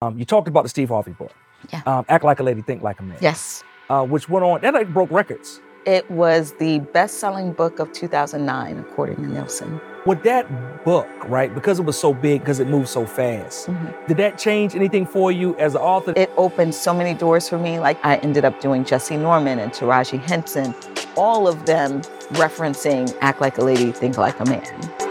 Um, you talked about the Steve Harvey book. Yeah. Um, Act Like a Lady, Think Like a Man. Yes. Uh, which went on, that like broke records. It was the best selling book of 2009, according to Nielsen. With that book, right, because it was so big, because it moved so fast, Mhm. did that change anything for you as an author? It opened so many doors for me. Like I ended up doing Jessye Norman and Taraji Henson, all of them referencing Act Like a Lady, Think Like a Man.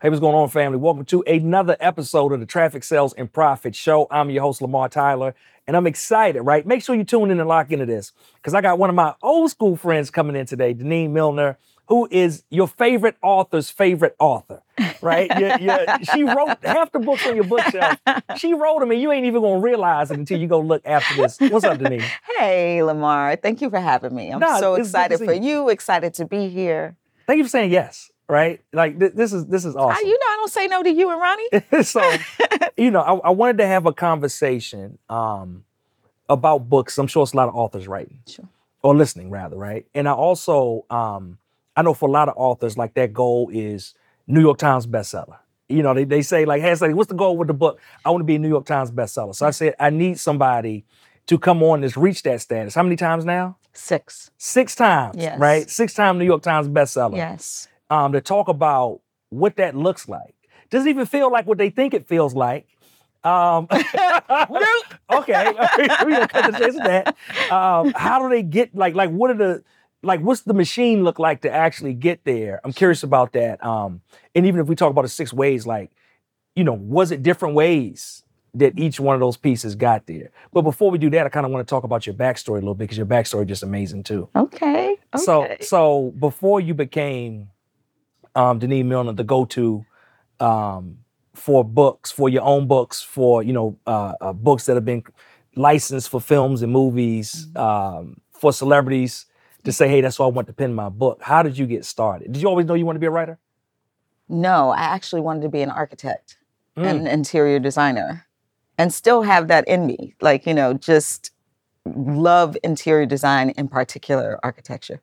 Hey, what's going on, family? Welcome to another episode of the Traffic Sales and Profit Show. I'm your host, Lamar Tyler, and I'm excited, right? Make sure you tune in and lock into this because I got one of my old school friends coming in today, Denene Millner, who is your favorite author's favorite author, right? Yeah, yeah. She wrote half the books on your bookshelf. She wrote them, and you ain't even gonna realize it until you go look after this. What's up, Denene? Hey, Lamar, thank you for having me. I'm so to excited for you, excited to be here. Thank you for saying yes, right? Like th- this is this is I, awesome. you know, I don't say no to you and Ronnie. so, you know, I, I wanted to have a conversation um, about books. I'm sure it's a lot of authors writing Sure. or listening, rather, right? And I also, um, I know for a lot of authors, like that goal is New York Times bestseller. You know, they, they say like, hey, like, what's the goal with the book? I want to be a New York Times bestseller. So I said, I need somebody to come on that's reached that status. How many times now? Six. Six times, Yes. right? Six time New York Times bestseller Yes. Um, to talk about what that looks like. Doesn't even feel like what they think it feels like. Um, okay, we gonna cut the chase of that. Um, how do they get like like what are the like what's the machine look like to actually get there? I'm curious about that. Um, and even if we talk about the six ways, like you know, was it different ways that each one of those pieces got there? But before we do that, I kind of want to talk about your backstory a little bit because your backstory is just amazing too. Okay. okay. So so before you became um Denene Millner, the go-to um for books, for your own books, for you know, uh, uh books that have been licensed for films and movies, Mm-hmm. um, for celebrities to say, hey, that's why I want to pen my book. How did you get started? Did you always know you wanted to be a writer? no, I actually wanted to be an architect. Mm. an interior designer and still have that in me. Like, you know, just love interior design, in particular architecture.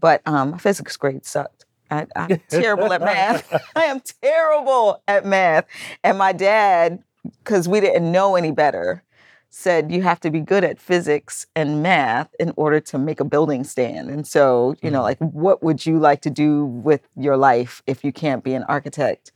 But um, my physics grade sucked. I, I'm terrible at math. I am terrible at math. And my dad, because we didn't know any better, said you have to be good at physics and math in order to make a building stand. And so, you know, Mhm. like, what would you like to do with your life if you can't be an architect?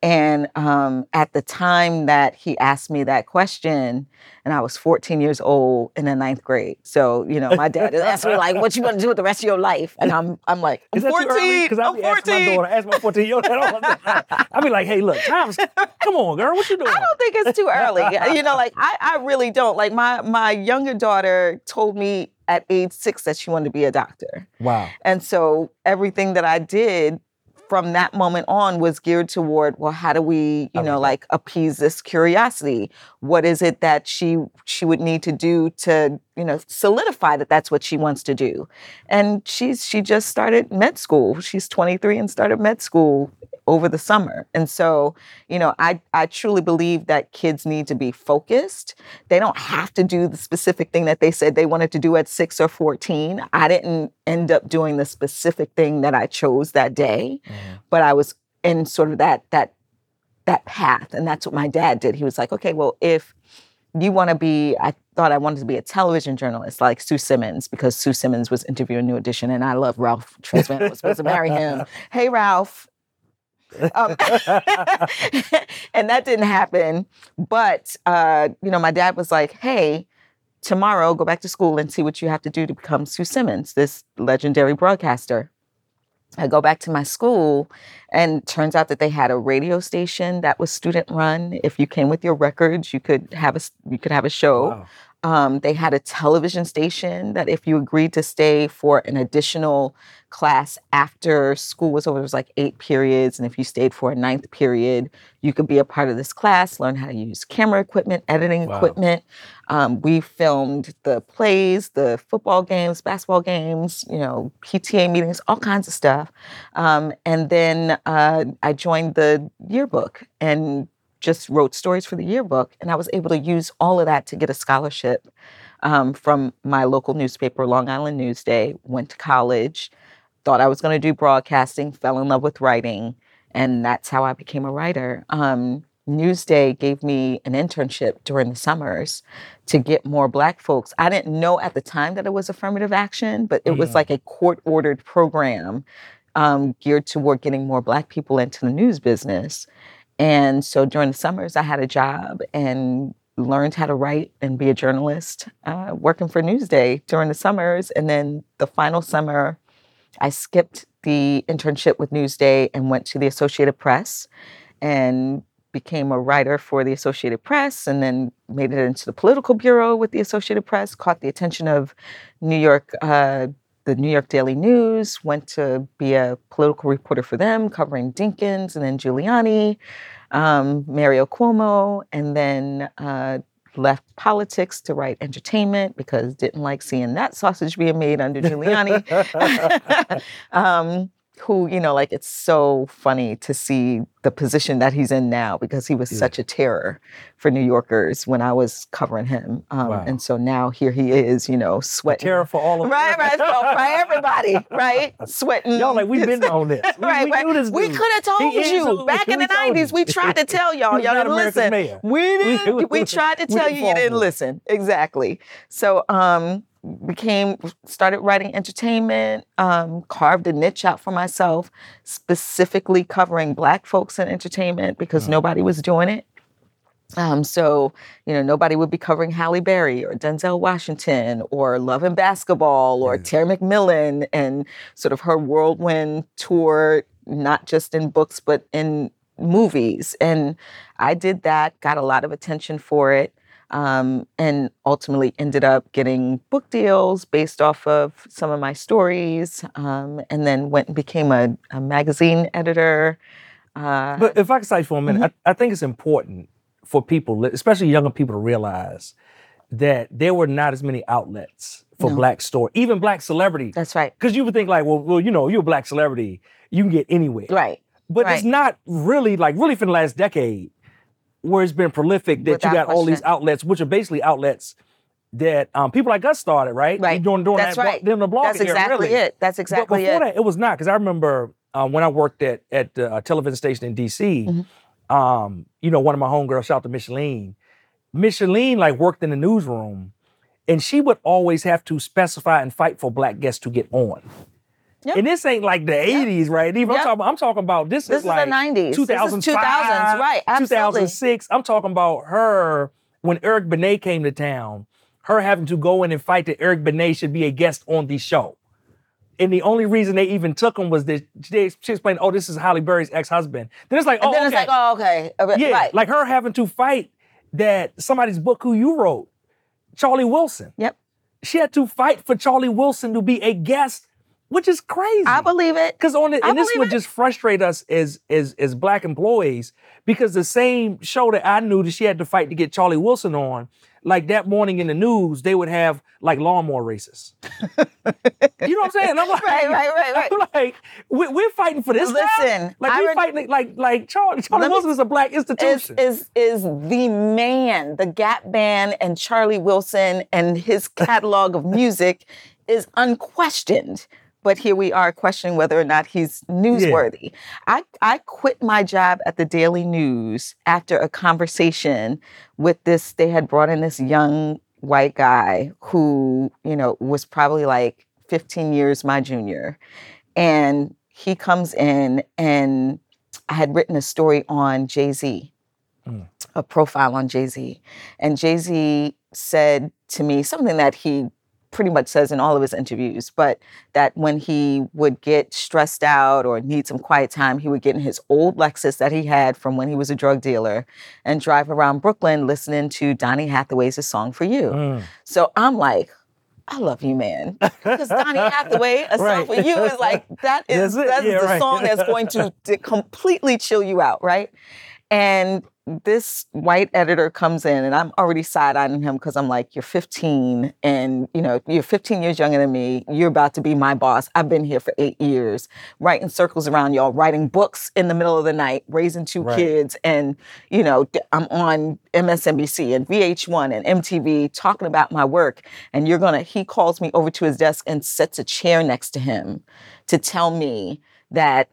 And um, at the time that he asked me that question, and I was 14 years old in the ninth grade. So, you know, my dad asked me like, "What you gonna do with the rest of your life?" And I'm, I'm like, "I'm Is 14. Because I I'm be asking my 14." daughter, ask my 14 year old that all the time. I be like, hey, look, times, come on, girl, what you doing? I don't think it's too early. you know, like I, I really don't. Like my my younger daughter told me at age six that she wanted to be a doctor. Wow. And so everything that I did from that moment on was geared toward, well, how do we, you know, like appease this curiosity? What is it that she she would need to do to, you know, solidify that that's what she wants to do? And she's she just started med school. She's 23 and started med school over the summer. And so, you know, I I truly believe that kids need to be focused. They don't have to do the specific thing that they said they wanted to do at 6 or 14. I didn't end up doing the specific thing that I chose that day, Mhm. but I was in sort of that that that path and that's what my dad did. He was like, "Okay, well, if you want to be I thought I wanted to be a television journalist like Sue Simmons because Sue Simmons was interviewing New Edition and I love Ralph Tresvant. I was supposed to marry him. Hey, Ralph. Um, and that didn't happen. But uh, you know, my dad was like, "Hey, tomorrow go back to school and see what you have to do to become Sue Simmons, this legendary broadcaster." I go back to my school, and turns out that they had a radio station that was student run. If you came with your records, you could have a you could have a show. Wow. Um, they had a television station that if you agreed to stay for an additional class after school was over, it was like eight periods. And if you stayed for a ninth period, you could be a part of this class, learn how to use camera equipment, editing Wow. equipment. Um, we filmed the plays, the football games, basketball games, you know, PTA meetings, all kinds of stuff. Um, and then uh, I joined the yearbook and just wrote stories for the yearbook, and I was able to use all of that to get a scholarship um, from my local newspaper, Long Island Newsday. Went to college, thought I was going to do broadcasting, fell in love with writing, and that's how I became a writer. Um, Newsday gave me an internship during the summers to get more Black folks. I didn't know at the time that it was affirmative action, but it was Mm. like a court ordered program um, geared toward getting more Black people into the news business. And so during the summers, I had a job and learned how to write and be a journalist uh, working for Newsday during the summers. And then the final summer, I skipped the internship with Newsday and went to the Associated Press and became a writer for the Associated Press and then made it into the political bureau with the Associated Press, caught the attention of New York, uh, the New York Daily News, went to be a political reporter for them, covering Dinkins and then Giuliani, um, Mario Cuomo, and then uh, left politics to write entertainment because didn't like seeing that sausage being made under Giuliani. um, who, you know, like it's so funny to see the position that he's in now because he was Yeah. such a terror for New Yorkers when I was covering him. Um, Wow. And so now here he is, you know, sweating. Terror for all of us. Right, right, so for everybody, right? Sweating. Y'all like we've been on this. We, right, we right. this We could have told He you back in the '90s. We tried to tell y'all. Y'all didn't America's listen. mayor. We didn't. We, tried to tell you. You didn't listen. Exactly. So, um, became started writing entertainment. Um, carved a niche out for myself, specifically covering Black folks in entertainment because nobody was doing it. Um, so, you know, nobody would be covering Halle Berry or Denzel Washington or Love and Basketball or Yeah. Terry McMillan and sort of her whirlwind tour, not just in books, but in movies. And I did that, got a lot of attention for it, um, and ultimately ended up getting book deals based off of some of my stories, um, and then went and became a, a magazine editor. Uh, But if I could say for a minute, Mm-hmm. I, I think it's important for people, especially younger people, to realize that there were not as many outlets for No. black story, even black celebrity. that's right. Because you would think like, well, well, you know, you're a black celebrity, you can get anywhere. Right. But it's not really like really for the last decade where it's been prolific that Without you got all these outlets, which are basically outlets that um, people like us started, right? Right. During, during That's that, right. During the blog That's era, exactly really. it. That's But exactly before it. that, it was not because I remember uh, when I worked at at uh, television station in DC. Mm-hmm. Um, you know, one of my homegirls, shout out to Micheline. Micheline like worked in the newsroom, and she would always have to specify and fight for black guests to get on. Yep. And this ain't like the 80s, right? Even I'm, talking, I'm talking about this, This is is the like 90s. This is 2005, 2000s, right, absolutely. 2006. I'm talking about her when Eric Benet came to town, her having to go in and fight that Eric Benet should be a guest on the show. And the only reason they even took him was that they, she explained, oh, this is Halle Berry's ex-husband. Then it's like, And oh, then okay. it's like, oh, okay. Uh, yeah, Right. like her having to fight that somebody's book who you wrote, Charlie Wilson. yep. She had to fight for Charlie Wilson to be a guest, which is crazy. I believe it. Because on it, and this would it. just frustrate us as as as black employees because the same show that I knew that she had to fight to get Charlie Wilson on, like that morning in the news, they would have like lawnmower races. you know what I'm saying? I'm like, Right, right, right, right. I'm like, we, we're fighting for this. now? Listen, like I we're re- fighting like like Charlie Charlie Let me- Wilson is a black Is institution. is is the man, the Gap Band, and Charlie Wilson and his catalog of music is unquestioned. But here we are questioning whether or not he's newsworthy. I, I quit my job at the Daily News after a conversation with this. They had brought in this young white guy who, you know, was probably like 15 years my junior. And he comes in, and I had written a story on Jay Z, hmm. a profile on Jay Z. And Jay Z said to me something that he pretty much says in all of his interviews, but that when he would get stressed out or need some quiet time, he would get in his old Lexus that he had from when he was a drug dealer and drive around Brooklyn listening to Donny Hathaway's A Song for You. Mm. So I'm like, I love you, man. Because Donny Hathaway, a song Right. for you is like that is it. that's Yeah, the right. song that's going to, to completely chill you out, right? And this white editor comes in and I'm already side eyeing him because I'm like, you're 15 and you know, you're 15 years younger than me. You're about to be my boss. I've been here for eight years, writing circles around y'all, writing books in the middle of the night, raising two Right. kids. And, you know, I'm on MSNBC and VH1 and MTV talking about my work. And you're gonna, he calls me over to his desk and sets a chair next to him to tell me that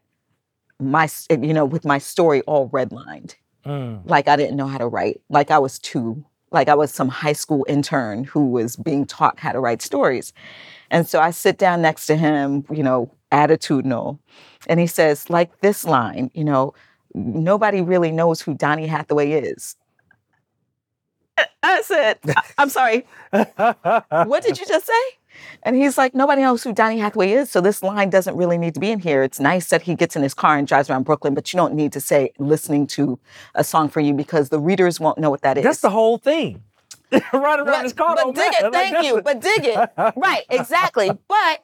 my, you know, with my story all redlined Mm. like I didn't know how to write, like I was two, like I was some high school intern who was being taught how to write stories. And so I sit down next to him, you know, attitudinal, and he says, like this line, you know, nobody really knows who Donny Hathaway is. I said, I'm sorry, what did you just say? And he's like, nobody knows who Donny Hathaway is, so this line doesn't really need to be in here. It's nice that he gets in his car and drives around Brooklyn, but you don't need to say listening to a song for you because the readers won't know what that is. That's the whole thing. right around but, this car. but dig matter. it, thank that's you. But dig it. right, exactly. But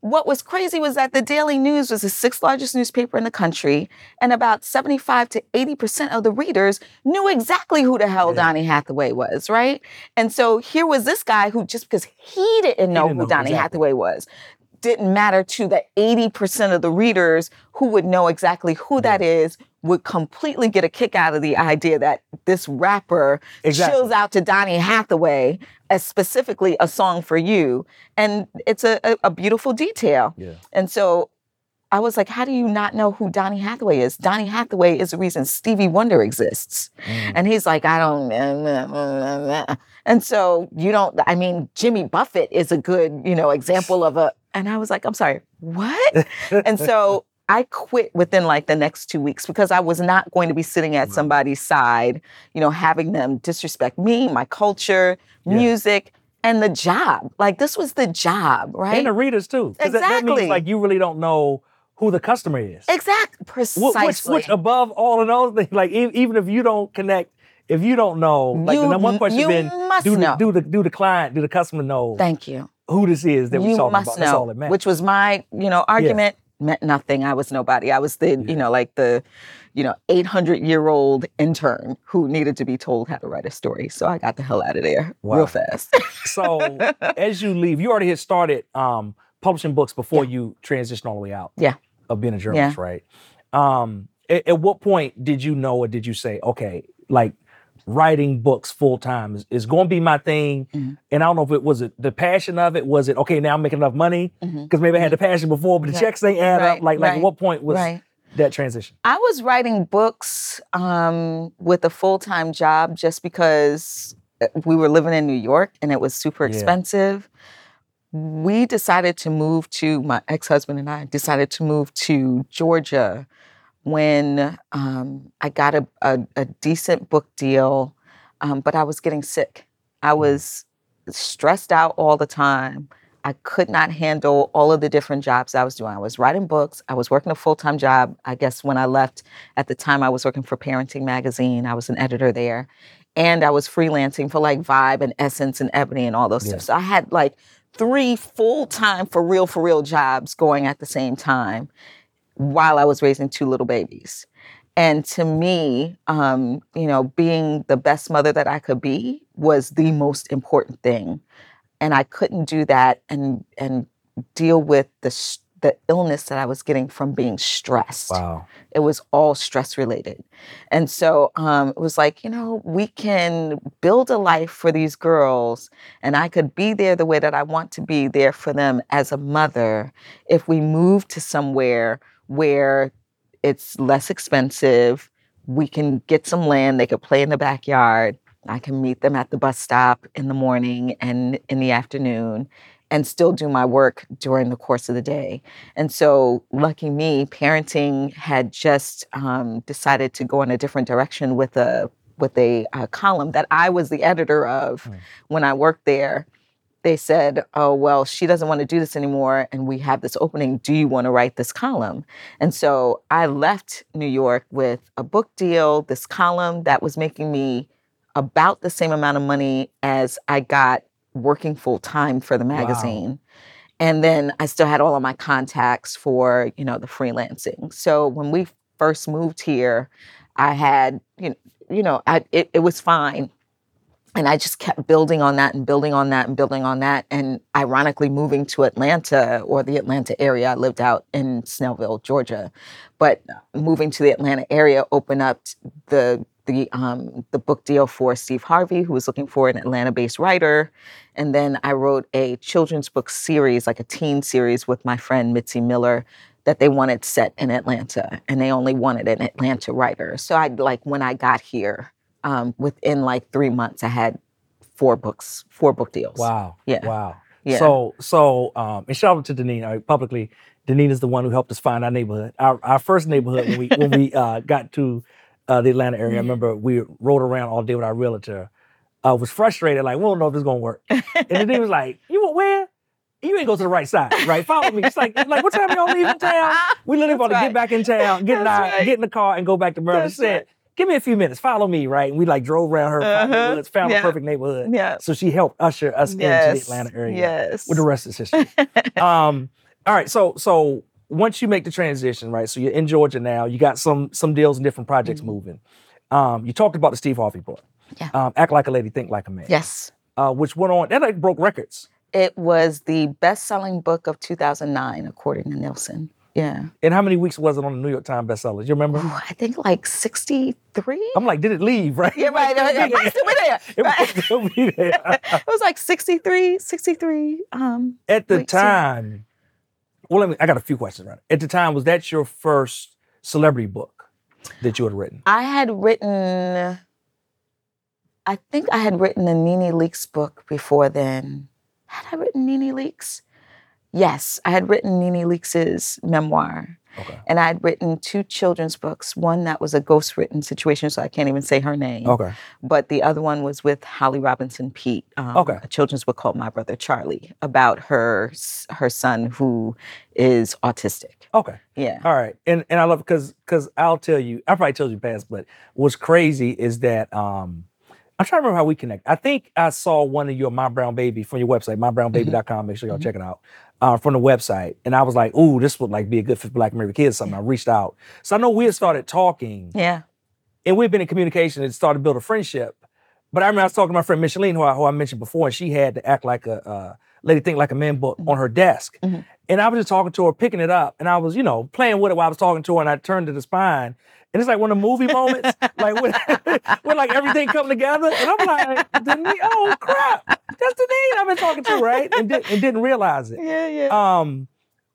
what was crazy was that the Daily News was the sixth largest newspaper in the country, and about 75 to 80% of the readers knew exactly who the hell Yeah. Donny Hathaway was, right? And so here was this guy who, just because he didn't know didn't who know, Donny exactly. Hathaway was, didn't matter to the 80% of the readers who would know exactly who that is, would completely get a kick out of the idea that this rapper Exactly. chills out to Donny Hathaway as specifically a song for you. And it's a, a, a beautiful detail. Yeah. And so I was like, how do you not know who Donny Hathaway is? Donny Hathaway is the reason Stevie Wonder exists. Mm. And he's like, I don't. And so you don't, I mean, Jimmy Buffett is a good, you know, example of a, and I was like, I'm sorry, what? and so I quit within like the next two weeks because I was not going to be sitting at somebody's side, you know, having them disrespect me, my culture, Yeah. music, and the job. Like this was the job, right? And the readers too. 'Cause that- That, means Exactly. like you really don't know who the customer is. Exactly. Precisely. Which, which above all of those things, like even if you don't connect, if you don't know, like the number one question you been, must do the, know. do the do the client, do the customer know Thank you. who this is that we're you talking about? That's all know, that matters. which was my, you know, argument meant nothing. I was nobody. I was the, Yeah. you know, like the, you know, 800 year old intern who needed to be told how to write a story. So I got the hell out of there Wow. real fast. so as you leave, you already had started um, publishing books before you transitioned all the way out. Yeah. Of being a journalist, right? Um, at, at what point did you know, or did you say, okay, like writing books full time is, is going to be my thing? Mhm. And I don't know if it was it the passion of it. Was it okay? Now I'm making enough money because maybe I had the passion before, but the Right. checks ain't add Right, up. Like, like at what point was right. that transition? I was writing books um, with a full time job just because uh, we were living in New York and it was super Yeah. expensive. We decided to move to, my ex husband and I decided to move to Georgia when um, I got a, a, a decent book deal, um, but I was getting sick. I was stressed out all the time. I could not handle all of the different jobs I was doing. I was writing books. I was working a full time job. I guess when I left, at the time, I was working for Parenting Magazine. I was an editor there. And I was freelancing for like Vibe and Essence and Ebony and all those Yeah. stuff. So I had like three full time, for real, for real jobs going at the same time while I was raising two little babies. And to me, um, you know, being the best mother that I could be was the most important thing. And I couldn't do that and and deal with the s- the illness that I was getting from being stressed. Wow. It was all stress related. And so um, it was like, you know, we can build a life for these girls, and I could be there the way that I want to be there for them as a mother if we move to somewhere where it's less expensive. We can get some land, they could play in the backyard. I can meet them at the bus stop in the morning and in the afternoon and still do my work during the course of the day. And so, lucky me, parenting had just um, decided to go in a different direction with a with a, uh column that I was the editor of Mm. when I worked there. They said, "Oh well, she doesn't want to do this anymore, and we have this opening. Do you want to write this column?" And so I left New York with a book deal, this column that was making me about the same amount of money as I got working full time for the magazine. And then I still had all of my contacts for, you know, the freelancing. So when we first moved here, I had, you know, you know, I, it, it was fine. And I just kept building on that and building on that and building on that. And ironically, moving to Atlanta or the Atlanta area, I lived out in Snellville, Georgia. But moving to the Atlanta area opened up the the um, the book deal for Steve Harvey, who was looking for an Atlanta-based writer, and then I wrote a children's book series, like a teen series, with my friend Mitzi Miller, that they wanted set in Atlanta, and they only wanted an Atlanta writer. So I like when I got here, um, within like three months, I had four books, four book deals. Wow. Yeah. Wow. Yeah. So so um, and shout out to Denene. Uh, publicly, Denene is the one who helped us find our neighborhood. Our our first neighborhood when we when we uh, got to uh, the Atlanta area. I remember we rode around all day with our realtor. I was frustrated, like we don't know if this is gonna work. And Denene was like, "You went where?" You ain't go to the right side, right? Follow me. It's like, like what time y'all leaving town? We literally about to That's get back in town, get in, That's our, right. get in the car, and go back to Maryland. That's said, right. "Give me a few minutes. Follow me, right?" And we like drove around her five Uh-huh. neighborhoods, found Yeah. a perfect neighborhood. Yeah. So she helped usher us into the Atlanta area. Yes. With the rest is history. um, all right. So so once you make the transition, right? So you're in Georgia now. You got some some deals and different projects moving. Um, you talked about the Steve Harvey book. Yeah. Um, Act like a lady, think like a man. yes. Uh, which went on that like broke records. It was the best-selling book of 2009, according to Nielsen. Yeah. And how many weeks was it on the New York Times bestsellers? You remember? Ooh, I think like 63. I'm like, did it leave? Right? Yeah, right. It might still be there. It might still be there. it was like 63, 63. Um, At the so- time, well, let me. I got a few questions. Right. At the time, was that your first celebrity book that you had written? I had written, I think I had written the NeNe Leakes book before then. Had I written NeNe Leakes? Yes, I had written NeNe Leakes's memoir. Okay. And I had written two children's books. One that was a ghost written situation, so I can't even say her name. Okay. But the other one was with Holly Robinson Peete. Um, Okay. A children's book called My Brother Charlie about her her son who is autistic. Okay. Yeah. All right, and and I love because because I'll tell you, I probably told you past, but what's crazy is that um I'm trying to remember how we connect. I think I saw one of your My Brown Baby from your website, mybrownbaby.com. Make sure y'all check it out uh, from the website, and I was like, "Ooh, this would like be a good for Black American kids." Something I reached out, so I know we had started talking, Yeah. and we've been in communication and started to build a friendship. But I remember I was talking to my friend Micheline, who I, who I mentioned before, and she had to act like a uh, lady think like a man book on her desk. Mhm. And I was just talking to her, picking it up, and I was, you know, playing with it while I was talking to her, and I turned to the spine. And it's like one of the movie moments, like when, when like everything come together, and I'm like, Denene, oh crap, that's Denene I've been talking to, right? And, did, and didn't realize it. Yeah. Yeah. Um,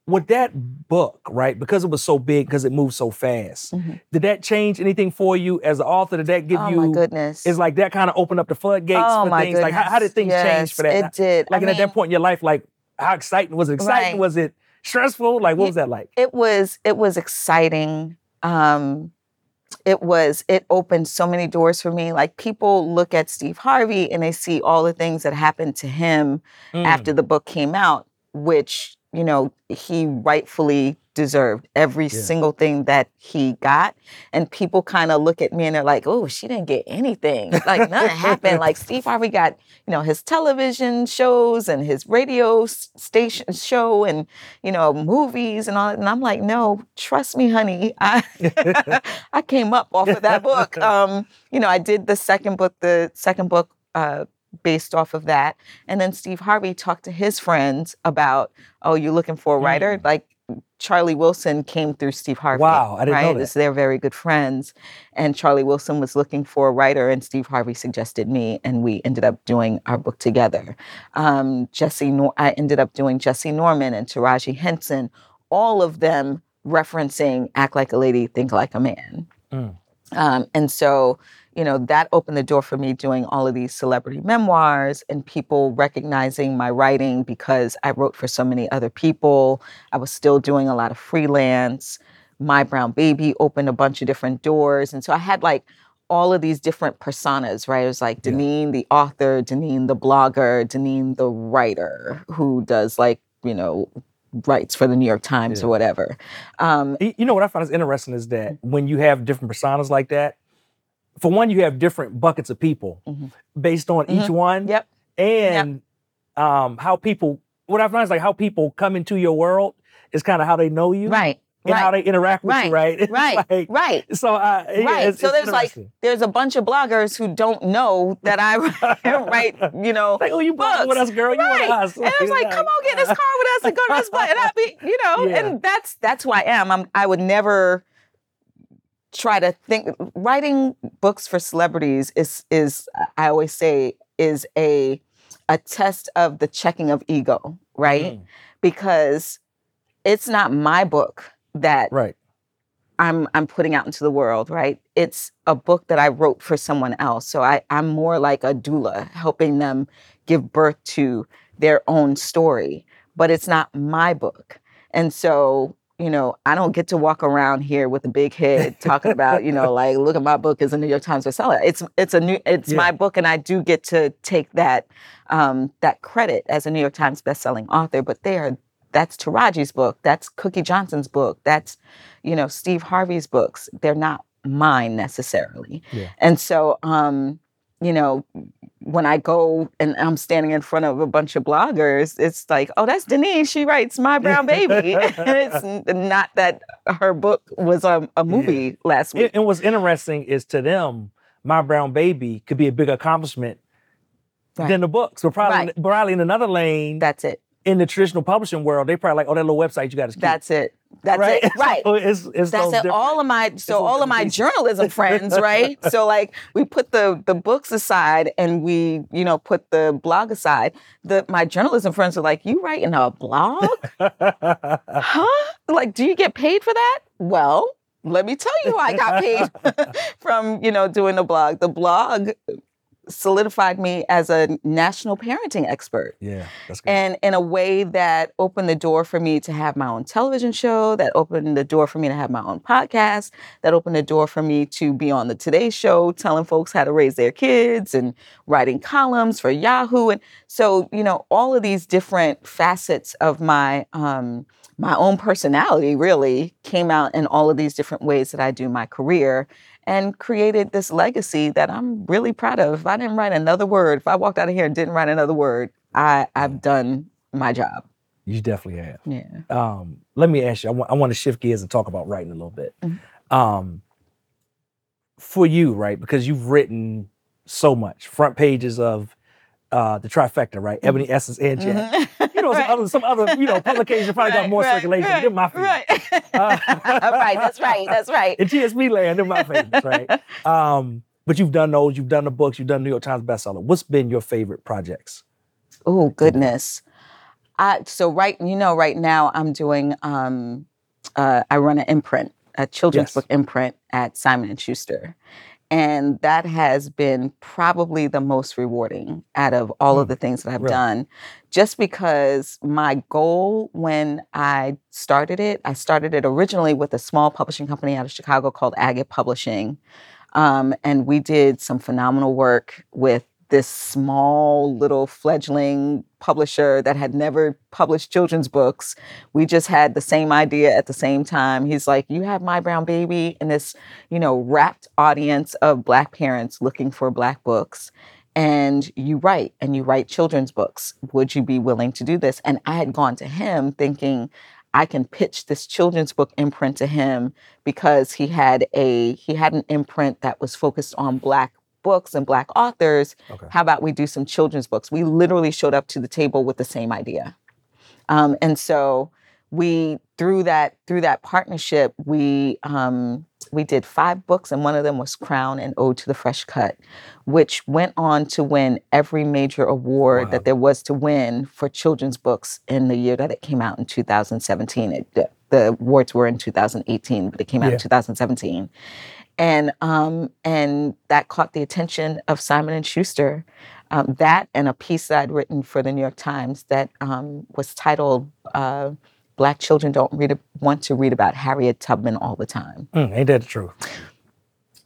with that book, right? Because it was so big, because it moved so fast. Mhm. Did that change anything for you as an author? Did that give oh you? my goodness. Is like that kind of opened up the floodgates oh for my things? Like how, how did things goodness. change for that? Yes, It did. like I and at that point in your life, like how exciting was it? Exciting? Right. Was it stressful? Like what Ye- was that like? it was it was exciting um it was it opened so many doors for me like people look at steve harvey and they see all the things that happened to him Mm. after the book came out which you know he rightfully deserved every Yeah. single thing that he got. And people kind of look at me and they're like oh she didn't get anything. Like nothing happened. Like steve harvey got you know his television shows and his radio station show and you know movies and all that. and i'm like no trust me honey. I i came up off of that book. Um you know i did the second book the second book uh based off of that and then steve harvey talked to his friends about oh you're looking for a writer like Charlie Wilson came through Steve Harvey. Wow, I didn't know right? that. It's- They're very good friends. And Charlie Wilson was looking for a writer, and Steve Harvey suggested me, and we ended up doing our book together. Um, Jesse, Nor- I ended up doing Jessye Norman and Taraji Henson, all of them referencing "Act Like a Lady, Think Like a Man." Mm. Um, and so, you know, that opened the door for me doing all of these celebrity memoirs and people recognizing my writing because I wrote for so many other people. I was still doing a lot of freelance. My Brown Baby opened a bunch of different doors. And so I had like all of these different personas, right? It was like Yeah. Denene, the author, Denene, the blogger, Denene, the writer who does like, you know, writes for the New York Times Yeah. or whatever. Um, You know what I find is interesting is that when you have different personas like that, for one, you have different buckets of people Mhm. based on each one. Yep. And um, how people, what I find is like how people come into your world is kind of how they know you. right, and how they interact with Right. you, right? It's Right. like- right. so, uh, yeah, Right. it's- so it's there's like there's a bunch of bloggers who don't know that I write, you know, like, oh, you blogging with books. us, girl. You right. want us? And I was like, come on, get in this car with us and go to this place. And I be, you know, Yeah. and that's that's who I am. I'm I would never try to think writing books for celebrities is is I always say is a a test of the checking of ego, right? Mm, Because it's not my book that right. I'm I'm putting out into the world, right? It's a book that I wrote for someone else. So I, I'm more like a doula, helping them give birth to their own story. But it's not my book. And so, you know, I don't get to walk around here with a big head talking about, you know, like, look at my book is a New York Times bestseller. It's it's a new it's Yeah. my book and I do get to take that um that credit as a New York Times bestselling author, but they are that's Taraji's book, that's Cookie Johnson's book, that's you know Steve Harvey's books. They're not mine necessarily. Yeah. And so um you know when I go and I'm standing in front of a bunch of bloggers, it's like, oh, that's Denene. She writes My Brown Baby. and it's not that her book was a, a movie last week. and what's interesting is to them, My Brown Baby could be a big accomplishment Right. than the book. So probably, Right. probably in another lane, That's it. in the traditional publishing world, they probably like, oh, that little website you got to. That's it. That's right. it. Right. So it's, it's That's it. All of my so all of my journalism friends, right? so like we put the the books aside and we you know put the blog aside. The my journalism friends are like, "You writing a blog? huh? Like, do you get paid for that?" Well, let me tell you, how I got paid from you know doing the blog. The blog solidified me as a national parenting expert. Yeah, that's good. and in a way that opened the door for me to have my own television show that opened the door for me to have my own podcast that opened the door for me to be on the today show telling folks how to raise their kids and writing columns for yahoo. And so you know all of these different facets of my um my own personality really came out in all of these different ways that I do my career and created this legacy that I'm really proud of. If I didn't write another word, if I walked out of here and didn't write another word, I, I've done my job. you definitely have. Yeah. um, let me ask you. I want, to shift gears and talk about writing a little bit. Mhm. Um, for you, right? Because you've written so much, front pages of uh, the trifecta, right? Ebony, Essence, and Jet. Mhm. You know, some Right. other, some other, you know, publications probably got more right, circulation right, than my favorite. Right. Uh, right. That's right. That's right. In GSP land, they're my favorites, right? Um, but you've done those, you've done the books, you've done New York Times bestseller. What's been your favorite projects? Oh goodness. I so right, you know, right now I'm doing um uh I run an imprint, a children's Yes. book imprint at Simon and Schuster. And that has been probably the most rewarding out of all of Mm, the things that I've really? done. Just because my goal when I started it, I started it originally with a small publishing company out of Chicago called Agate Publishing. Um, and we did some phenomenal work with this small little fledgling publisher that had never published children's books. We just had the same idea at the same time. He's like, You have My Brown Baby and this, you know, rapt audience of Black parents looking for Black books. And you write and you write children's books. Would you be willing to do this? And I had gone to him thinking, I can pitch this children's book imprint to him because he had a he had an imprint that was focused on black books and black authors. Okay. How about we do some children's books? We literally showed up to the table with the same idea. Um, and so we through that through that partnership, we um, we did five books, and one of them was Crown and Ode to the Fresh Cut, which went on to win every major award Wow. that there was to win for children's books in the year that it came out in 2017. It, the, awards were in 2018, but it came out Yeah. in 2017 and um, and that caught the attention of Simon and Schuster. Um, that and a piece that I'd written for the New York Times that um, was titled uh, "Black Children Don't read Want to Read About Harriet Tubman All the Time," Mm, ain't that truth?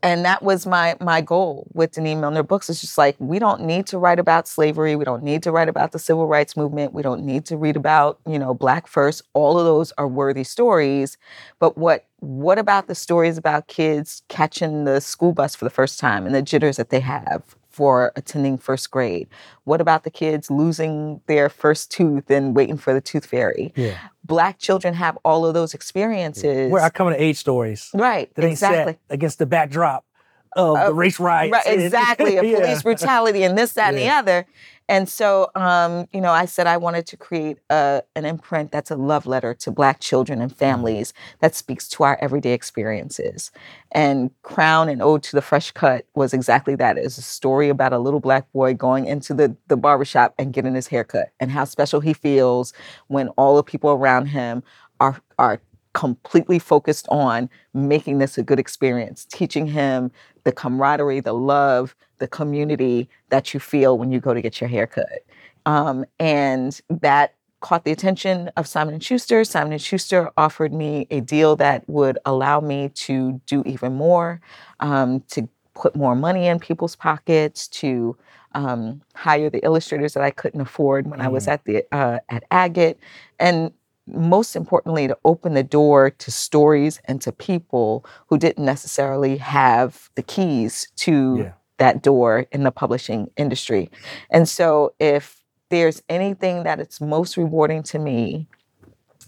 and that was my my goal with Denene Millner Books. It's just like we don't need to write about slavery. We don't need to write about the civil rights movement. We don't need to read about you know Black first. All of those are worthy stories, but what what about the stories about kids catching the school bus for the first time and the jitters that they have for attending first grade? What about the kids losing their first tooth and waiting for the tooth fairy? Yeah. Black children have all of those experiences. Where I come to age stories. right, That exactly. set against the backdrop of the race riots. Right, and- exactly. Of Yeah. police brutality and this, that, and the other. And so, um, you know, I said I wanted to create a, an imprint that's a love letter to Black children and families that speaks to our everyday experiences. And Crown and Ode to the Fresh Cut was exactly that. It's a story about a little Black boy going into the, the barbershop and getting his haircut and how special he feels when all the people around him are, are completely focused on making this a good experience, teaching him the camaraderie, the love, the community that you feel when you go to get your hair cut. Um, and that caught the attention of Simon and Schuster. Simon and Schuster offered me a deal that would allow me to do even more, um, to put more money in people's pockets, to um, hire the illustrators that I couldn't afford when I was at the uh, at Agate, and most importantly, to open the door to stories and to people who didn't necessarily have the keys to Yeah. that door in the publishing industry. And so, if there's anything that it's most rewarding to me,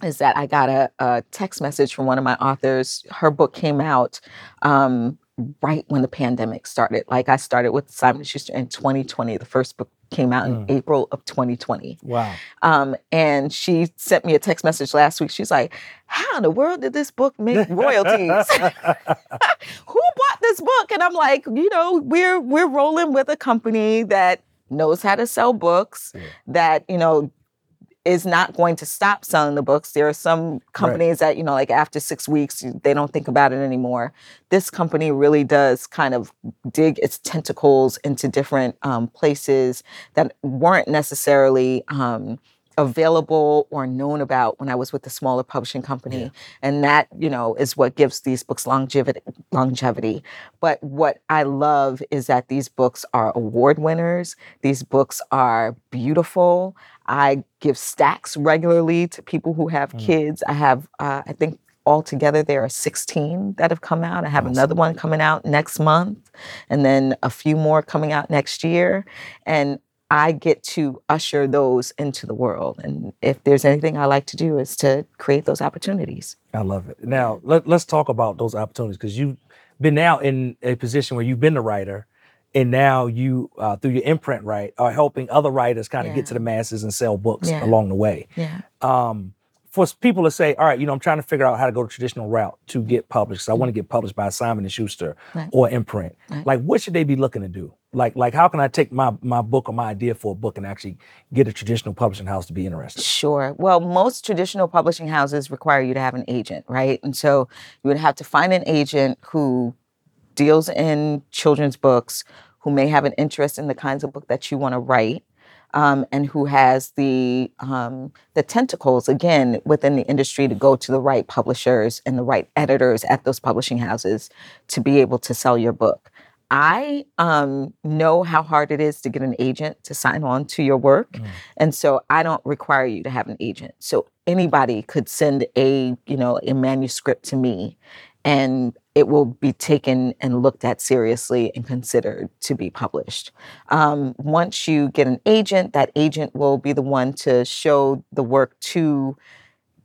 is that I got a, a text message from one of my authors. Her book came out um, right when the pandemic started. Like I started with Simon & Schuster in 2020. The first book came out in April of 2020. Wow. Um, and she sent me a text message last week. She's like, "How in the world did this book make royalties? Who bought this book?" And I'm like, "You know, we're we're rolling with a company that knows how to sell books. Yeah. That you know." Is not going to stop selling the books. There are some companies that, you know, like after six weeks, they don't think about it anymore. This company really does kind of dig its tentacles into different um, places that weren't necessarily um, available or known about when I was with the smaller publishing company. And that, you know, is what gives these books longevity longevity. But what I love is that these books are award winners. These books are beautiful. I give stacks regularly to people who have kids. I have uh, I think altogether there are 16 that have come out. I have another one coming out next month and then a few more coming out next year. And I get to usher those into the world. And if there's anything I like to do is to create those opportunities. I love it. Now let, let's talk about those opportunities because you've been now in a position where you've been the writer, and now you uh, through your imprint right are helping other writers kind of Yeah. get to the masses and sell books Yeah. along the way. Yeah. Um, for people to say, all right, you know, I'm trying to figure out how to go the traditional route to get published. So I want to get published by Simon and Schuster Right. or imprint. Right. Like, what should they be looking to do? Like, like how can I take my my book or my idea for a book and actually get a traditional publishing house to be interested? Sure. Well, most traditional publishing houses require you to have an agent, right? And so you would have to find an agent who deals in children's books, who may have an interest in the kinds of book that you want to write. Um, and who has the um, the tentacles again within the industry to go to the right publishers and the right editors at those publishing houses to be able to sell your book. I um, know how hard it is to get an agent to sign on to your work, and so I don't require you to have an agent. So anybody could send a you know a manuscript to me, and it will be taken and looked at seriously and considered to be published. Um, once you get an agent, that agent will be the one to show the work to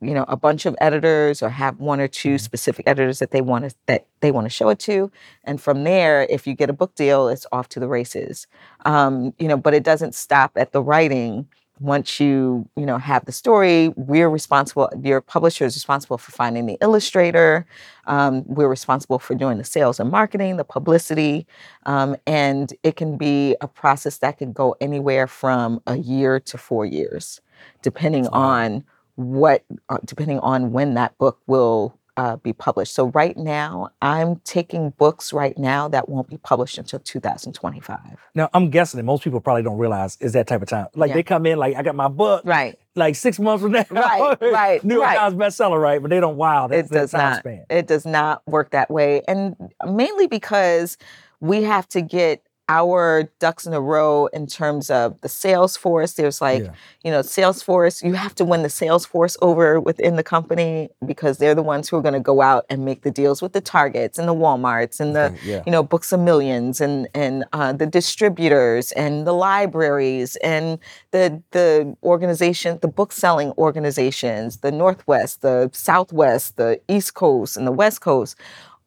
you know a bunch of editors or have one or 2 specific editors that they want to that they want to show it to. And from there if you get a book deal it's off to the races. Um, you know but it doesn't stop at the writing once you you know have the story we're responsible your publisher is responsible for finding the illustrator. Um, we're responsible for doing the sales and marketing the publicity. Um, and it can be a process that can go anywhere from a year to four years depending on what uh, depending on when that book will uh, be published so right now i'm taking books right now that won't be published until 2025 Now I'm guessing that most people probably don't realize is that type of time. Like Yeah. they come in, like I got my book, right like six months from now, Right, right, New York right. Times bestseller, right? But they don't. Wow, that's it does that time not span. it does not work that way and mainly because we have to get our ducks in a row in terms of the sales force. There's like, Yeah. you know, sales force, you have to win the sales force over within the company because they're the ones who are going to go out and make the deals with the Targets and the Walmarts and the, yeah. you know, Books-A-Millions and and uh, the distributors and the libraries and the the organization, the book selling organizations, the Northwest, the Southwest, the East Coast, and the West Coast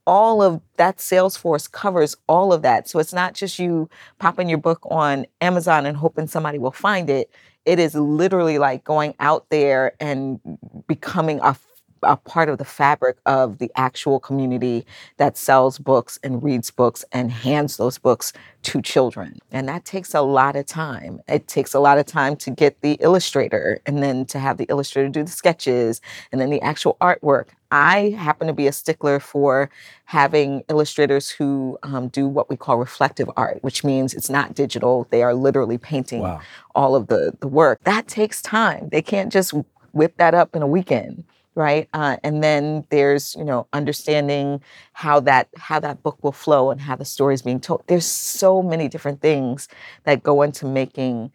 all of that Salesforce covers all of that. So it's not just you popping your book on Amazon and hoping somebody will find it. It is literally like going out there and becoming a, a part of the fabric of the actual community that sells books and reads books and hands those books to children. And that takes a lot of time. It takes a lot of time to get the illustrator and then to have the illustrator do the sketches and then the actual artwork. I happen to be a stickler for having illustrators who um, do what we call reflective art, which means it's not digital. They are literally painting Wow. all of the, the work. That takes time. They can't just whip that up in a weekend. Right, uh, and then there's you know understanding how that how that book will flow and how the story is being told. There's so many different things that go into making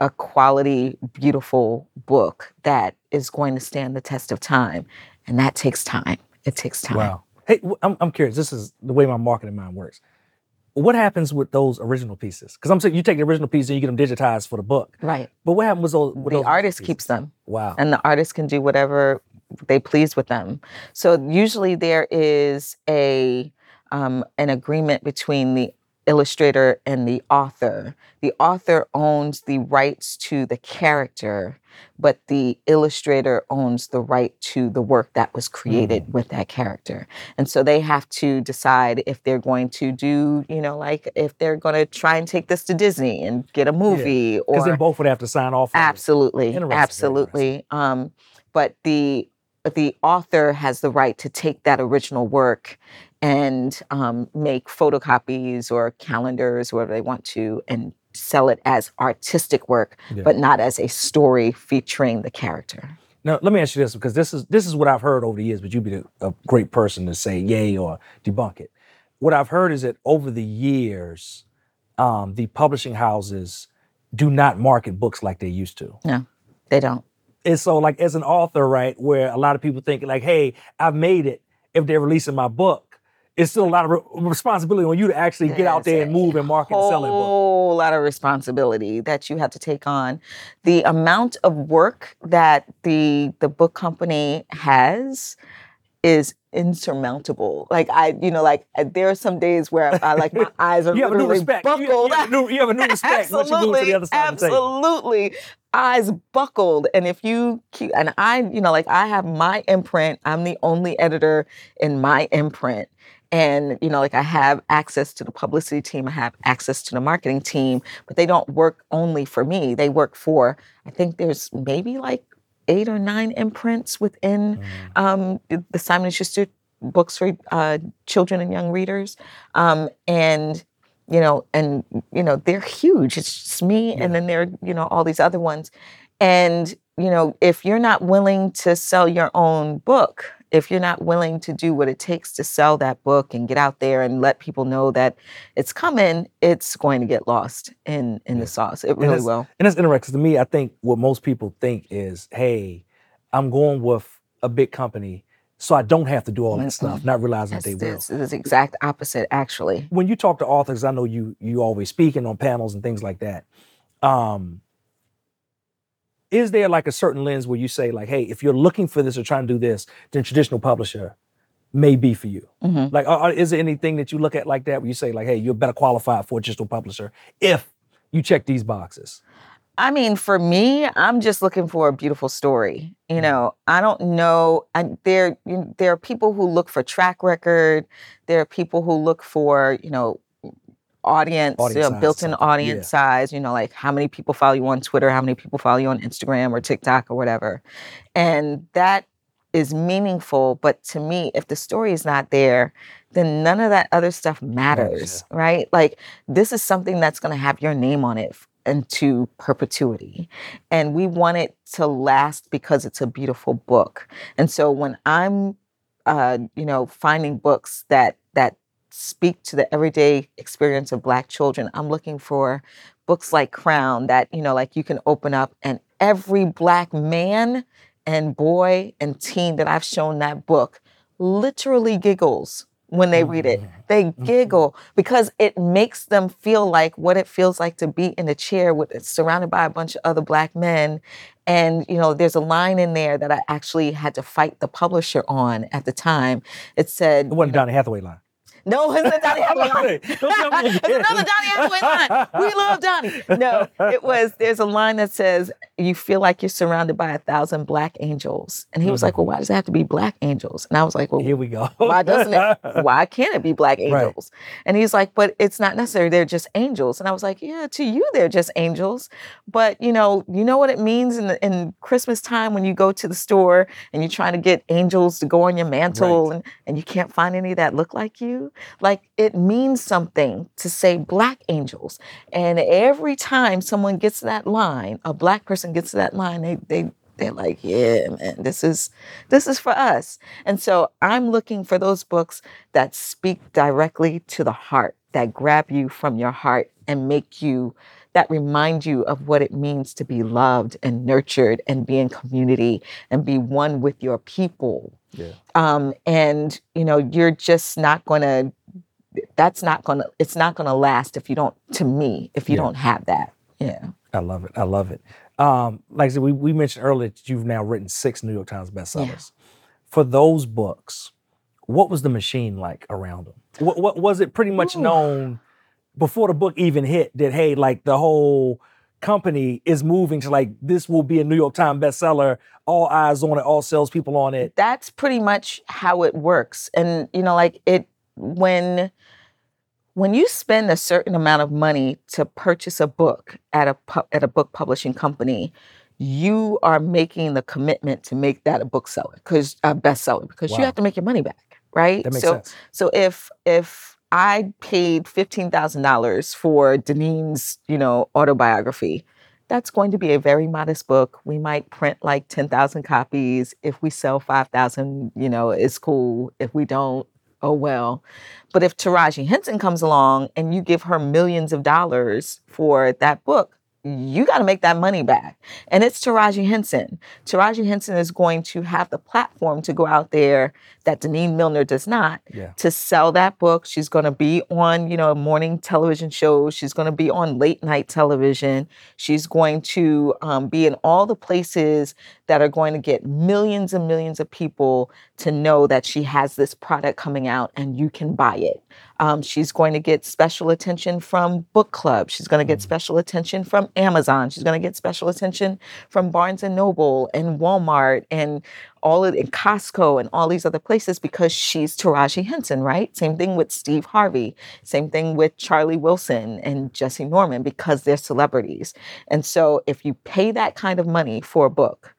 a quality, beautiful book that is going to stand the test of time, and that takes time. It takes time. Wow. Hey, I'm, I'm curious. This is the way my marketing mind works. What happens with those original pieces? Because I'm saying you take the original piece and you get them digitized for the book. Right. But what happens with those? With the those artist pieces? keeps them. Wow. and the artist can do whatever they please with them. So usually there is a um, an agreement between the illustrator and the author. The author owns the rights to the character, but the illustrator owns the right to the work that was created with that character. And so they have to decide if they're going to do, you know, like if they're going to try and take this to Disney and get a movie or Because then both would have to sign off. on it. Absolutely, absolutely. Um, but the the author has the right to take that original work and um, make photocopies or calendars, or whatever they want to, and sell it as artistic work, Yeah. but not as a story featuring the character. Now, let me ask you this because this is this is what I've heard over the years, but you'd be a, a great person to say yay or debunk it. What I've heard is that over the years, um, the publishing houses do not market books like they used to. No, they don't. And so, like as an author, right, where a lot of people think like, "Hey, I've made it." If they're releasing my book, it's still a lot of re- responsibility on you to actually get out there and move and market and sell it. book. whole lot of responsibility that you have to take on. The amount of work that the the book company has is insurmountable. Like I, you know, like uh, there are some days where I like my eyes are You have a new literally respect. You, buckled. you have a new, you have a new respect once you move to the other side of the absolutely. Eyes buckled, and if you keep, and I, you know, like I have my imprint. I'm the only editor in my imprint, and you know, like I have access to the publicity team. I have access to the marketing team, but they don't work only for me. They work for. I think there's maybe like eight or nine imprints within Mm. um, the Simon and Schuster books for uh, children and young readers, um, and you know, and you know, they're huge. It's just me, and then there are you know all these other ones, and you know, if you're not willing to sell your own book, if you're not willing to do what it takes to sell that book and get out there and let people know that it's coming, it's going to get lost in in the sauce. It really it's- will. And that's interesting. To me, I think what most people think is, hey, I'm going with a big company, so I don't have to do all that stuff, not realizing that they will. it's, it's the exact opposite, actually. When you talk to authors, I know you you always speaking on panels and things like that. Um, is there like a certain lens where you say, like, hey, if you're looking for this or trying to do this, then traditional publisher may be for you? Mhm. Like, are, is there anything that you look at like that where you say, like, hey, you're better qualified for a traditional publisher if you check these boxes? I mean, for me, I'm just looking for a beautiful story. You know, I don't know. I, there, you, there are people who look for track record. There are people who look for, you know, audience, Audience you know, built-in something, audience yeah. size. You know, like how many people follow you on Twitter, how many people follow you on Instagram or TikTok or whatever, and that is meaningful. But to me, if the story is not there, then none of that other stuff matters, right? Like this is something that's going to have your name on it into perpetuity. And we want it to last because it's a beautiful book. And so when I'm uh, you know, finding books that that speak to the everyday experience of black children. I'm looking for books like Crown that, you know, like you can open up and every black man and boy and teen that I've shown that book literally giggles when they read it. They Mm-hmm. giggle because it makes them feel like what it feels like to be in a chair with surrounded by a bunch of other black men. And you know, there's a line in there that I actually had to fight the publisher on at the time. It said, It wasn't Donny Hathaway line. "No, it's a Donny Hathaway line. Don't tell me it's another Donny Hathaway line. We love Donny." No, it was. There's a line that says, "You feel like you're surrounded by a thousand black angels," and he was like, "Well, why does it have to be black angels?" And I was like, "Well, Here we go. why doesn't it? Why can't it be black angels? And he's like, but it's not necessary. They're just angels. And I was like, yeah, to you they're just angels. But you know, you know what it means in the, in Christmas time when you go to the store and you're trying to get angels to go on your mantle Right. and, and you can't find any that look like you. Like it means something to say black angels. And every time someone gets that line, a black person gets that line, they they they're like, yeah, man, this is this is for us. And so I'm looking for those books that speak directly to the heart, that grab you from your heart and make you that remind you of what it means to be loved and nurtured and be in community and be one with your people. Yeah. Um, and you know, you're just not gonna that's not gonna it's not gonna last if you don't to me, if you Yeah. don't have that. Yeah. I love it. I love it. Um, like I said, we, we mentioned earlier that you've now written six New York Times bestsellers. For those books, what was the machine like around them? What, what was it pretty much Ooh. known before the book even hit that hey, like the whole company is moving to like this will be a New York Times bestseller, all eyes on it, all salespeople on it. that's pretty much how it works and you know like it when when you spend a certain amount of money to purchase a book at a pu- at a book publishing company you are making the commitment to make that a bookseller because a bestseller because Wow. you have to make your money back right That makes so sense. so if if I paid fifteen thousand dollars for Denene's, you know, autobiography, that's going to be a very modest book. We might print like ten thousand copies. If we sell five thousand, you know, it's cool. If we don't, oh well. But if Taraji Henson comes along and you give her millions of dollars for that book, you got to make that money back. And it's Taraji Henson. Taraji Henson is going to have the platform to go out there that Denene Millner does not Yeah. to sell that book. She's going to be on, you know, morning television shows. She's going to be on late night television. She's going to um, be in all the places that are going to get millions and millions of people to know that she has this product coming out and you can buy it. Um, she's going to get special attention from book clubs. She's going to get special attention from Amazon. She's going to get special attention from Barnes and Noble and Walmart and all of and Costco and all these other places because she's Taraji Henson, right? Same thing with Steve Harvey. Same thing with Charlie Wilson and Jessye Norman because they're celebrities. And so if you pay that kind of money for a book,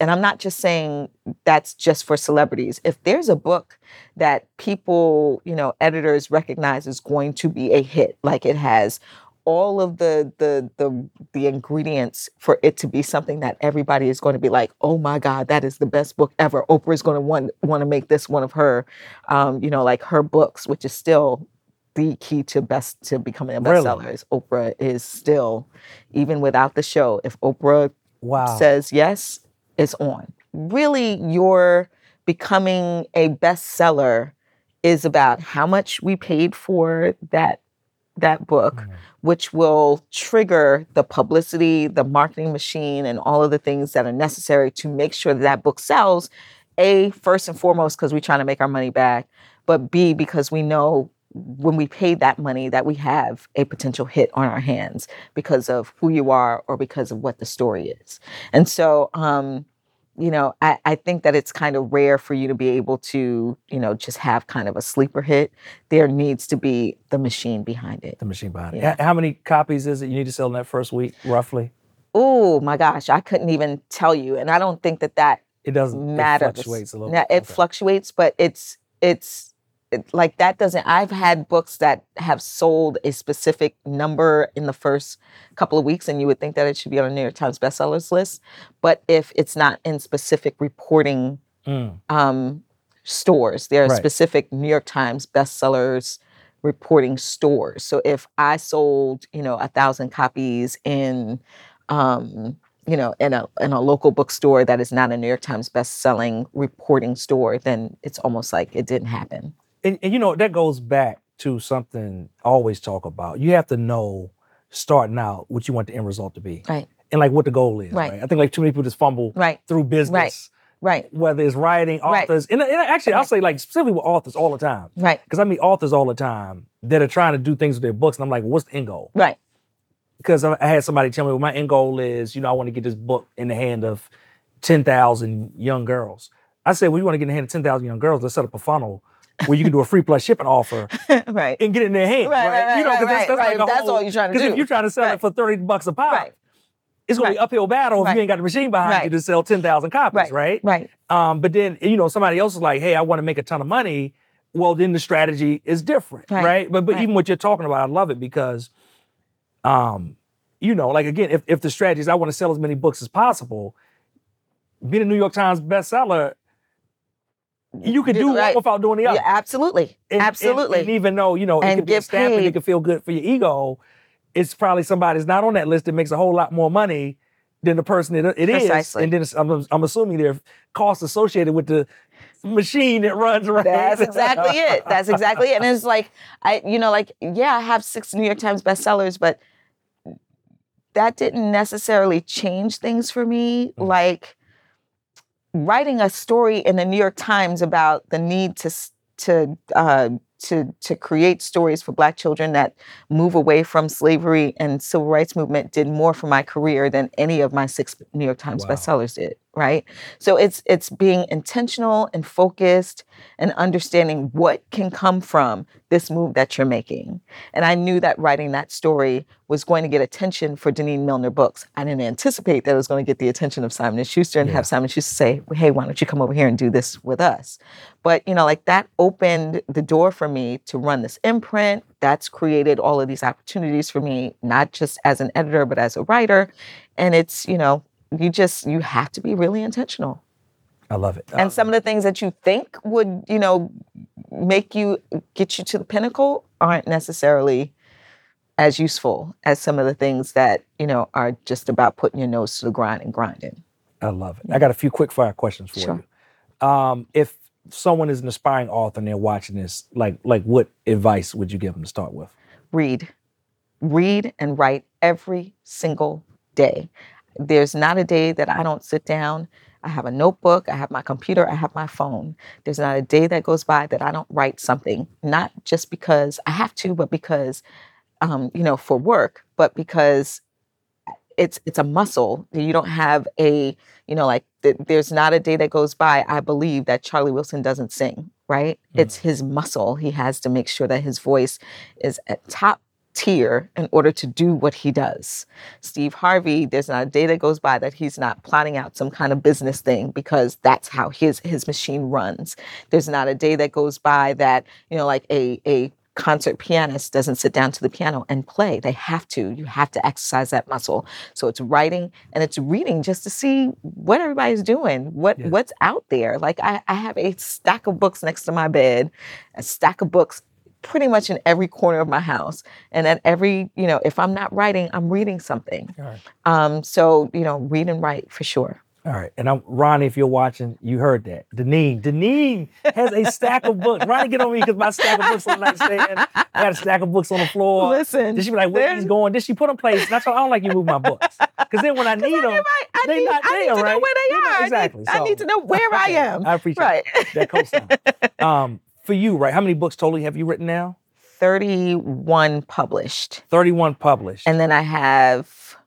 and I'm not just saying that's just for celebrities. If there's a book that people, you know, editors recognize is going to be a hit, like it has all of the the the the ingredients for it to be something that everybody is going to be like, oh my God, that is the best book ever. Oprah is going to want want to make this one of her, um, you know, like her books, which is still the key to best to becoming a Really? bestseller. Is Oprah is still, even without the show, if Oprah Wow. says yes, it's on. Really, your becoming a bestseller is about how much we paid for that that book, Mm. which will trigger the publicity, the marketing machine, and all of the things that are necessary to make sure that, that book sells. A, first and foremost, because we're trying to make our money back, but B, because we know when we pay that money that we have a potential hit on our hands because of who you are or because of what the story is. And so, um, you know, I, I think that it's kind of rare for you to be able to, you know, just have kind of a sleeper hit. There needs to be the machine behind it. the machine behind it. Yeah. H- How many copies is it you need to sell in that first week, roughly? Oh my gosh, I couldn't even tell you. And I don't think that that It doesn't. matter. It fluctuates a little. Now, it Okay. fluctuates, but it's it's it, like that doesn't. I've had books that have sold a specific number in the first couple of weeks, and you would think that it should be on a New York Times bestsellers list. But if it's not in specific reporting Mm. um, stores, there are Right. specific New York Times bestsellers reporting stores. So if I sold, you know, a thousand copies in, um, you know, in a in a local bookstore that is not a New York Times best-selling reporting store, then it's almost like it didn't happen. And, and you know that goes back to something I always talk about. You have to know starting out what you want the end result to be, Right. and like what the goal is. Right. I think like too many people just fumble Right. through business, Right. whether it's writing, Right. authors, and, and actually I'll say like specifically with authors all the time Right. because I meet authors all the time that are trying to do things with their books, and I'm like, what's the end goal? Right. because I I had somebody tell me well, my end goal is, you know, I want to get this book in the hand of 10,000 young girls. I said, well, you want to get in the hand of 10,000 young girls, let's set up a funnel where you can do a free plus shipping offer right. and get it in their hand. Right, right, right, you know, right, right, right. like a That's whole- all you're trying to do. if you're trying to sell it for 30 bucks a pop, Right. it's going to be uphill battle if you ain't got the machine behind you to sell 10,000 copies, Right. right? Um, but then, you know, somebody else is like, hey, I want to make a ton of money. Well, then the strategy is different, right? But but even what you're talking about, I love it because, um, you know, like again, if, if the strategy is I want to sell as many books as possible, being a New York Times bestseller, you can do Right. one without doing the other. Yeah, absolutely. And- and- absolutely. And, even though, you know, it And could be a get stamp and it could feel good for your ego, it's probably somebody that's not on that list that makes a whole lot more money than the person it, it is. Precisely. And then I'm, I'm assuming there are costs associated with the machine that runs right. That's exactly it. That's exactly it. And it's like I, you know, like yeah, I have six New York Times bestsellers, but that didn't necessarily change things for me. Mm. Like writing a story in the New York Times about the need to to uh, to to create stories for Black children that move away from slavery and civil rights movement did more for my career than any of my six New York Times Wow. bestsellers did. Right. So it's it's being intentional and focused and understanding what can come from this move that you're making. And I knew that writing that story was going to get attention for Denene Millner books. I didn't anticipate that it was going to get the attention of Simon and Schuster and Yeah. have Simon Schuster say, "Hey, why don't you come over here and do this with us?" But you know, like that opened the door for me to run this imprint. That's created all of these opportunities for me, not just as an editor, but as a writer. And it's, you know, you just you have to be really intentional. I love it. And some of the things that you think would, you know, make you get you to the pinnacle aren't necessarily as useful as some of the things that, you know, are just about putting your nose to the grind and grinding. I love it. I got a few quick fire questions for Sure. you. Um, if someone is an aspiring author and they're watching this, like like what advice would you give them to start with? read. Read and write every single day. There's not a day that I don't sit down. I have a notebook, I have my computer, I have my phone. There's not a day that goes by that I don't write something, not just because I have to, but because, um, you know, for work, but because it's it's a muscle. You don't have a, you know, like th- there's not a day that goes by. I believe that Charlie Wilson doesn't sing, right? It's his muscle. He has to make sure that his voice is at top tier in order to do what he does. Steve Harvey, there's not a day that goes by that he's not plotting out some kind of business thing because that's how his his machine runs. There's not a day that goes by that, you know, like a a concert pianist doesn't sit down to the piano and play. They have to. You have to exercise that muscle. So it's writing and it's reading just to see what everybody's doing, what Yeah. what's out there. Like I, I have a stack of books next to my bed, a stack of books pretty much in every corner of my house. And at every, you know, if I'm not writing, I'm reading something. Right. Um, so, you know, read and write for sure. All right. And I'm Ronnie, if you're watching, you heard that. Denene. Denene has a stack of books. Ronnie, get on me because my stack of books on the nightstand. I got a stack of books on the floor. Listen, Did she be like, where he's going? Did she put them place? That's why I don't like you move my books. Because then when I need them, Right. I they need, not I need there, to right? know where they They're not- are. I need- exactly. I need, to know where I am. I appreciate right. that cosign. um, for you, right? How many books totally have you written now? 31 published. 31 published. And then I have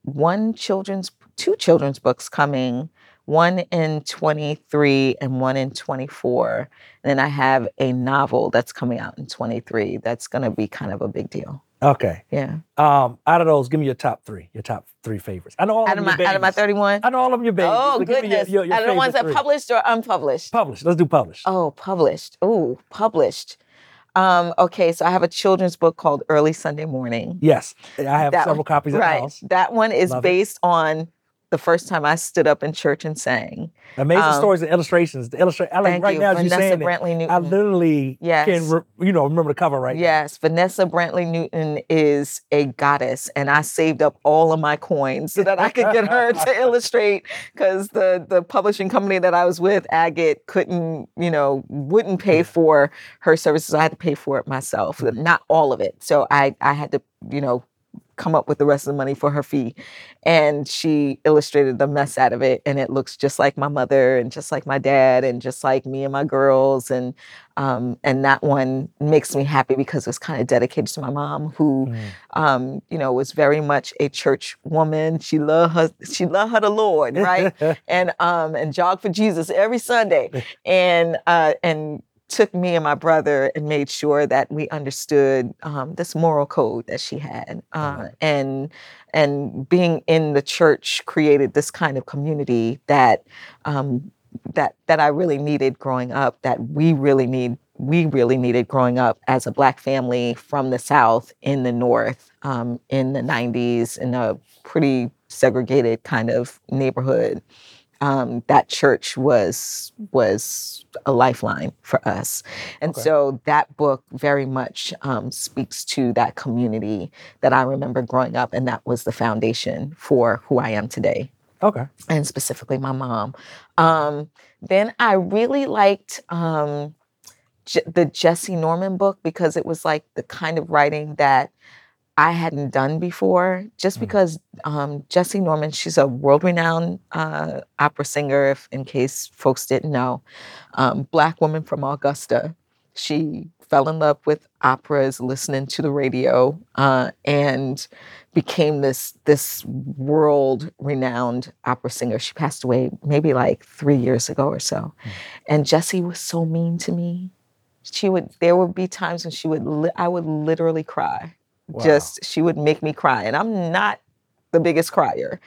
one children's, two children's books coming, one in 23 and one in 24. And then I have a novel that's coming out in 23 that's going to be kind of a big deal. Okay. Yeah. Um, out of those, give me your top three. Your top three favorites. I know all Out of my your out of my 31? I know all of them your babies. Oh, but give me your- goodness. your- your out of the ones that three. published or unpublished? Published. Let's do published. Oh, published. Oh, published. Um, okay, so I have a children's book called Early Sunday Morning. Yes, I have That several one- copies at right. the house. That one is Love it. based on the first time I stood up in church and sang. Amazing Um, stories and illustrations. The illustra- I like right you, now as Vanessa you're saying it, Brantley Newton. I literally Yes. can re- you know remember the cover right. now. Yes, Vanessa Brantley Newton is a goddess, and I saved up all of my coins so that I could get her to illustrate because the the publishing company that I was with, Agate, couldn't, you know, wouldn't pay for her services. I had to pay for it myself, Mm-hmm. not all of it. So I I had to, you know, come up with the rest of the money for her fee. And she illustrated the mess out of it. And it looks just like my mother and just like my dad and just like me and my girls. And um, and that one makes me happy because it was kind of dedicated to my mom, who, Mm. um, you know, was very much a church woman. She loved her, she loved her the Lord, right? and um, and jog for Jesus every Sunday, and uh, and took me and my brother and made sure that we understood um, this moral code that she had, uh, Mhm. and and being in the church created this kind of community that um, that that I really needed growing up. That we really need we really needed growing up as a black family from the South in the North um, in the 90s in a pretty segregated kind of neighborhood. Um, that church was was a lifeline for us, and Okay. so that book very much um, speaks to that community that I remember growing up, and that was the foundation for who I am today Okay. and specifically my mom. Um, then I really liked um, J- the Jessye Norman book because it was like the kind of writing that I hadn't done before. Just Mm. because um, Jessye Norman, she's a world-renowned uh, opera singer. If in case folks didn't know, um, black woman from Augusta. She fell in love with operas, listening to the radio, uh, and became this this world renowned opera singer. She passed away maybe like three years ago or so. And Jessye was so mean to me. She would there would be times when she would li- I would literally cry. Just she would make me cry. And I'm not the biggest crier.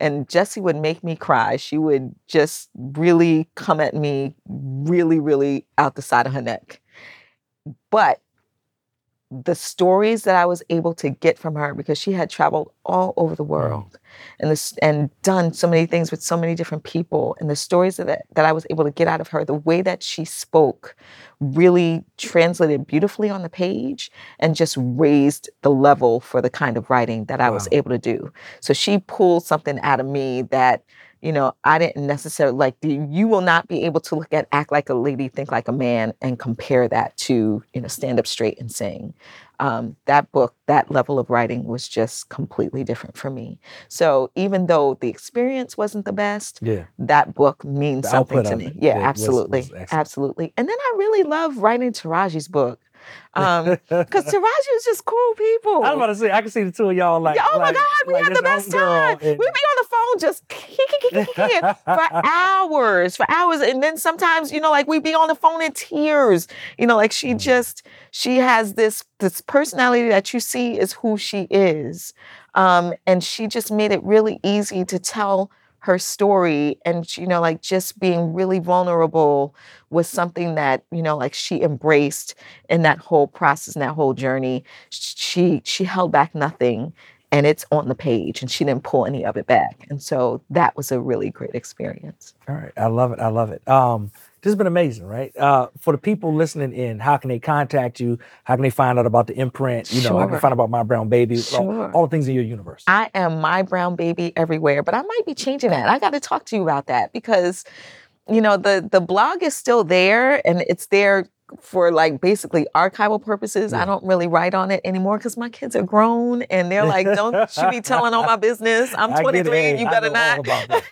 And Jessye would make me cry. She would just really come at me really, really out the side of her neck. But the stories that I was able to get from her because she had traveled all over the world and this and done so many things with so many different people and the stories that that I was able to get out of her the way that she spoke really translated beautifully on the page and just raised the level for the kind of writing that I was able to do. So she pulled something out of me that you know I didn't necessarily like the, you will not be able to look at act like a lady think like a man and compare that to you know stand up straight and sing um, that book, that level of writing was just completely different for me. So even though the experience wasn't the best, Yeah. that book means The something to me. Yeah, was- was absolutely, absolutely. And then I really love writing Taraji's book because Taraji was just cool people. I was about to say I can see the two of y'all like. Yeah, oh like, my God, we like had the best time. and- We'd be on the phone just for hours, for hours. And then sometimes, you know, like we'd be on the phone in tears. You know, like she Mm. just, she has this this personality that you see is who she is. Um, and she just made it really easy to tell her story and you know like just being really vulnerable was something that you know like she embraced in that whole process and that whole journey she she held back nothing and it's on the page and she didn't pull any of it back and so that was a really great experience All right, I love it. I love it. Um, this has been amazing, right? Uh, for the people listening in, how can they contact you? How can they find out about the imprint? You know, how can they find out about my brown baby? All, Sure. all the things in your universe. I am my brown baby everywhere, but I might be changing that. I got to talk to you about that because you know the the blog is still there and it's there for like basically archival purposes. Yeah. I don't really write on it anymore because my kids are grown and they're like, "Don't you be telling all my business? I'm I get it. 23. Hey, you better not."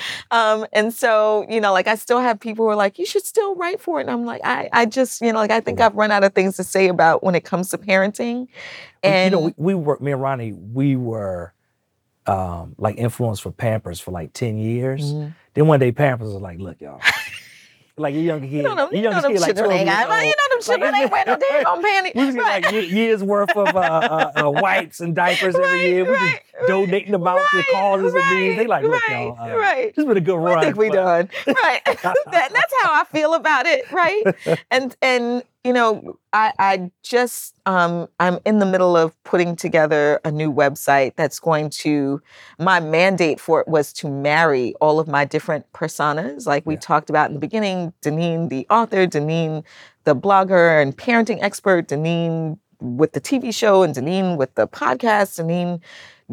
um, and so, you know, like I still have people who are like, you should still write for it. And I'm like, I, I just, you know, like I think I've run out of things to say about when it comes to parenting. And you know, we, we were me and Ronnie, we were um, like influenced for Pampers for like ten years. Mhm. Then one day Pampers was like, "Look, y'all." Like your younger kid, you know them, your you know kid, like children twelve years got, well, you shit. Like, ain't wearing no damn panties. We was like years worth of uh, uh, uh, wipes and diapers every year. We right, just donating them out to causes and needs. They like, look, y'all, uh, right. this has been a good run. I think we done. Right. that, that's how I feel about it. Right. And and you know, I, I just um, I'm in the middle of putting together a new website that's going to. My mandate for it was to marry all of my different personas, like we yeah. talked about in the beginning. Denene, the author, Denene, the blogger and parenting expert, Denene with the TV show, and Denene with the podcast, Denene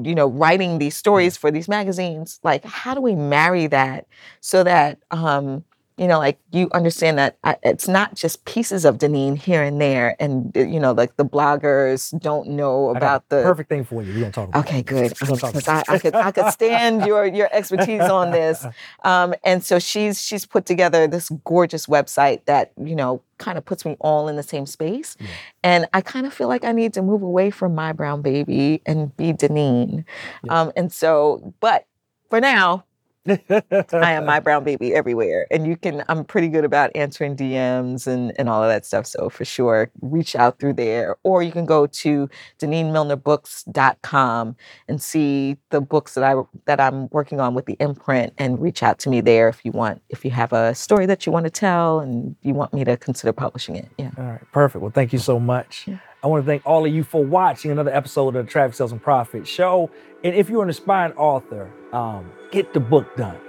you know, writing these stories for these magazines. Like, how do we marry that so that um, you know, like you understand that I, it's not just pieces of Denene here and there, and uh, you know, like the bloggers don't know about the perfect thing for you. We don't talk. About it. okay, good. Because I, I, could I could stand your your expertise on this, um, and so she's she's put together this gorgeous website that you know kind of puts me all in the same space, yeah. and I kind of feel like I need to move away from my brown baby and be Denene, yeah. um, and so, but for now, I am my brown baby everywhere. And you can, I'm pretty good about answering DMs and, and all of that stuff. So for sure, reach out through there. Or you can go to denenemillnerbooks.com and see the books that I that I'm working on with the imprint and reach out to me there if you want, if you have a story that you want to tell and you want me to consider publishing it. Yeah. All right. Perfect. Well, thank you so much. Yeah. I want to thank all of you for watching another episode of the Traffic Sales and Profit Show. And if you're an aspiring author, um, get the book done.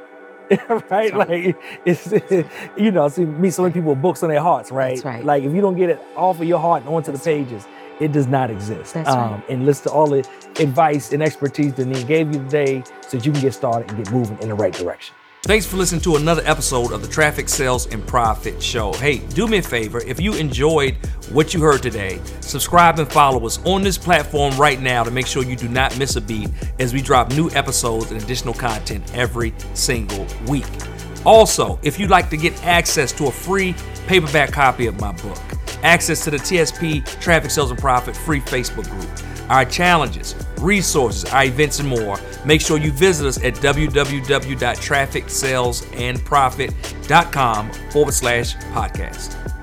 right? Like it's you know, see meet so many people with books on their hearts, right? That's right. Like if you don't get it off of your heart and onto the pages, it does not exist. That's um, right. And listen to all the advice and expertise that Deneen gave you today so that you can get started and get moving in the right direction. Thanks for listening to another episode of the Traffic Sales and Profit Show. Hey, do me a favor if you enjoyed what you heard today, subscribe and follow us on this platform right now to make sure you do not miss a beat as we drop new episodes and additional content every single week. Also, if you'd like to get access to a free paperback copy of my book, access to the TSP Traffic Sales and Profit free Facebook group, our challenges, resources, our events, and more, make sure you visit us at www.trafficsalesandprofit.com forward slash podcast.